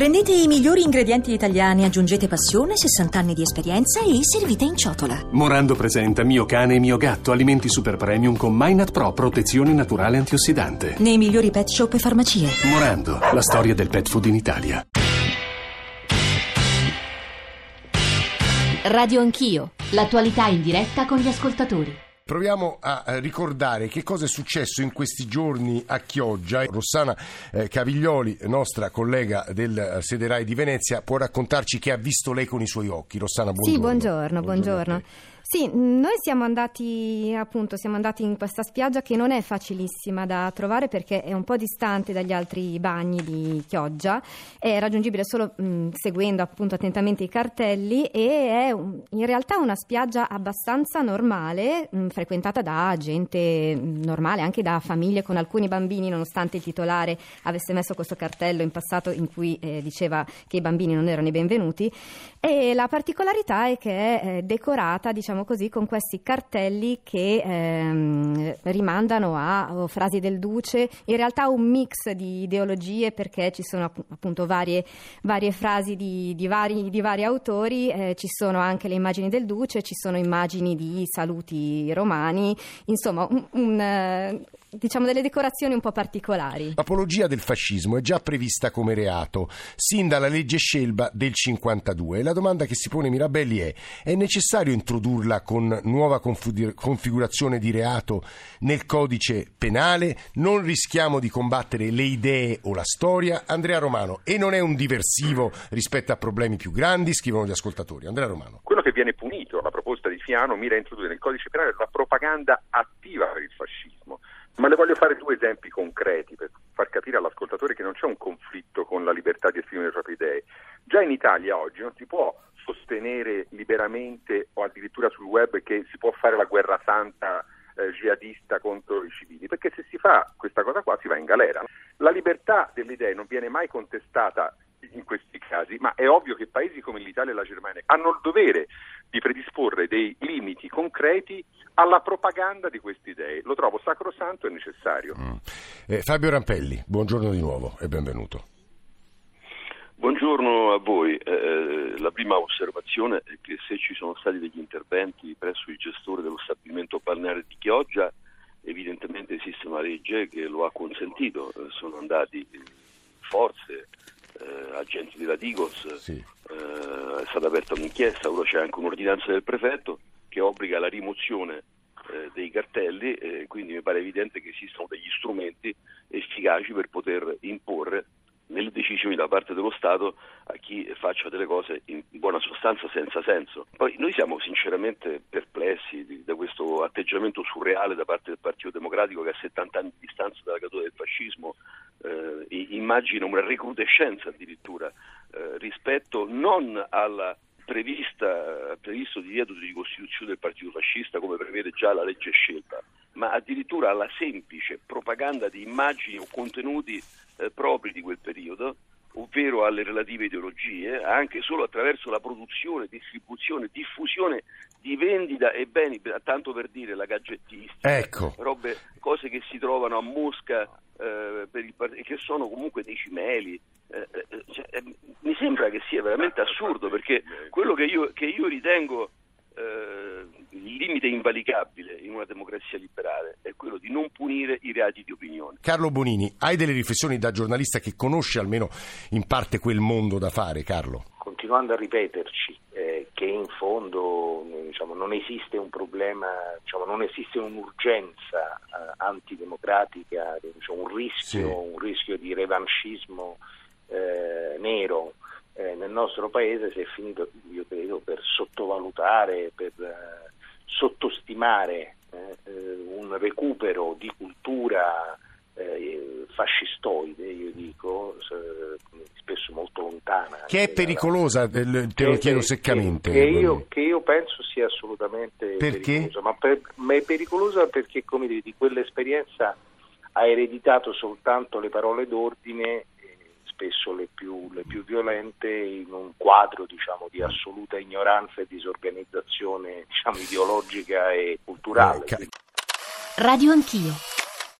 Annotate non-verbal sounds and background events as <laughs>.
Prendete i migliori ingredienti italiani, aggiungete passione, 60 anni di esperienza e servite in ciotola. Morando presenta Mio cane e mio gatto, alimenti super premium con Minat Pro, protezione naturale antiossidante. Nei migliori pet shop e farmacie. Morando, la storia del pet food in Italia. Radio Anch'io, l'attualità in diretta con gli ascoltatori. Proviamo a ricordare che cosa è successo in questi giorni a Chioggia. Rossana eh, Caviglioli, nostra collega del eh, sede Rai di Venezia, può raccontarci che ha visto lei con i suoi occhi. Rossana, buongiorno. Sì, buongiorno, buongiorno. buongiorno. Sì, noi siamo andati appunto siamo andati in questa spiaggia che non è facilissima da trovare perché è un po' distante dagli altri bagni di Chioggia, è raggiungibile solo mh, seguendo appunto attentamente i cartelli e è un, in realtà una spiaggia abbastanza normale, mh, frequentata da gente normale, anche da famiglie con alcuni bambini, nonostante il titolare avesse messo questo cartello in passato in cui eh, diceva che i bambini non erano i benvenuti. E la particolarità è che è eh, decorata, diciamo diciamo così, con questi cartelli che ehm, rimandano a oh, frasi del Duce, in realtà un mix di ideologie perché ci sono appunto varie, varie frasi di, di, vari, di, vari, autori, eh, ci sono anche le immagini del Duce, ci sono immagini di saluti romani, insomma un, un, diciamo delle decorazioni un po' particolari. L'apologia del fascismo è già prevista come reato sin dalla legge Scelba del 52 e la domanda che si pone Mirabelli è è necessario introdurla con nuova configurazione di reato nel codice penale? Non rischiamo di combattere le idee o la storia? Andrea Romano, e non è un diversivo rispetto a problemi più grandi? Scrivono gli ascoltatori. Andrea Romano. Quello che viene punito, la proposta di Fiano mira a introdurre nel codice penale la propaganda attiva per il fascismo ma le voglio fare due esempi concreti per far capire all'ascoltatore che non c'è un conflitto con la libertà di esprimere le proprie idee. Già in Italia oggi non si può sostenere liberamente o addirittura sul web che si può fare la guerra santa eh, jihadista contro i civili, perché se si fa questa cosa qua si va in galera. La libertà delle idee non viene mai contestata in questi casi, ma è ovvio che paesi come l'Italia e la Germania hanno il dovere di predisporre dei limiti concreti alla propaganda di queste idee. Lo trovo sacrosanto e necessario. Mm. Eh, Fabio Rampelli, buongiorno di nuovo e benvenuto. Buongiorno a voi. Eh, eh, la prima osservazione è che se ci sono stati degli interventi presso il gestore dello stabilimento balneare di Chioggia, evidentemente esiste una legge che lo ha consentito. Eh, sono andati forze, eh, agenti della Digos, sì. eh, è stata aperta un'inchiesta, ora c'è anche un'ordinanza del prefetto che obbliga la rimozione eh, dei cartelli, eh, quindi mi pare evidente che esistono degli strumenti efficaci per poter imporre decisioni da parte dello Stato a chi faccia delle cose in buona sostanza senza senso. Poi noi siamo sinceramente perplessi di, da questo atteggiamento surreale da parte del Partito Democratico che a 70 anni di distanza dalla caduta del fascismo eh, immagina una recrudescenza addirittura eh, rispetto non alla prevista, previsto divieto di ricostituzione del partito fascista come prevede già la legge scelta, ma addirittura alla semplice propaganda di immagini o contenuti eh, propri di quel periodo, ovvero alle relative ideologie, anche solo attraverso la produzione, distribuzione, diffusione di vendita e beni, tanto per dire la gadgettistica, ecco. robe, cose che si trovano a Mosca eh, il, che sono comunque dei cimeli. Eh, eh, cioè, eh, mi sembra che sia veramente assurdo perché quello che io, che io ritengo limite invalicabile in una democrazia liberale è quello di non punire i reati di opinione. Carlo Bonini, hai delle riflessioni da giornalista che conosce almeno in parte quel mondo da fare, Carlo? Continuando a ripeterci eh, che in fondo diciamo, non esiste un problema, diciamo, non esiste un'urgenza eh, antidemocratica, diciamo, un, rischio, sì. un rischio di revanchismo eh, nero eh, nel nostro paese si è finito, io credo, per sottovalutare, per eh, sottostimare eh, eh un recupero di cultura eh, fascistoide, io dico, spesso molto lontana. Che è pericolosa, te lo chiedo seccamente. Che, che, io, che, io, penso sia assolutamente perché? pericolosa, ma, per, ma è pericolosa perché, come dire, di quell'esperienza ha ereditato soltanto le parole d'ordine spesso le più, le più violente in un quadro diciamo, di assoluta ignoranza e disorganizzazione diciamo, <laughs> ideologica e culturale. Radio Anch'io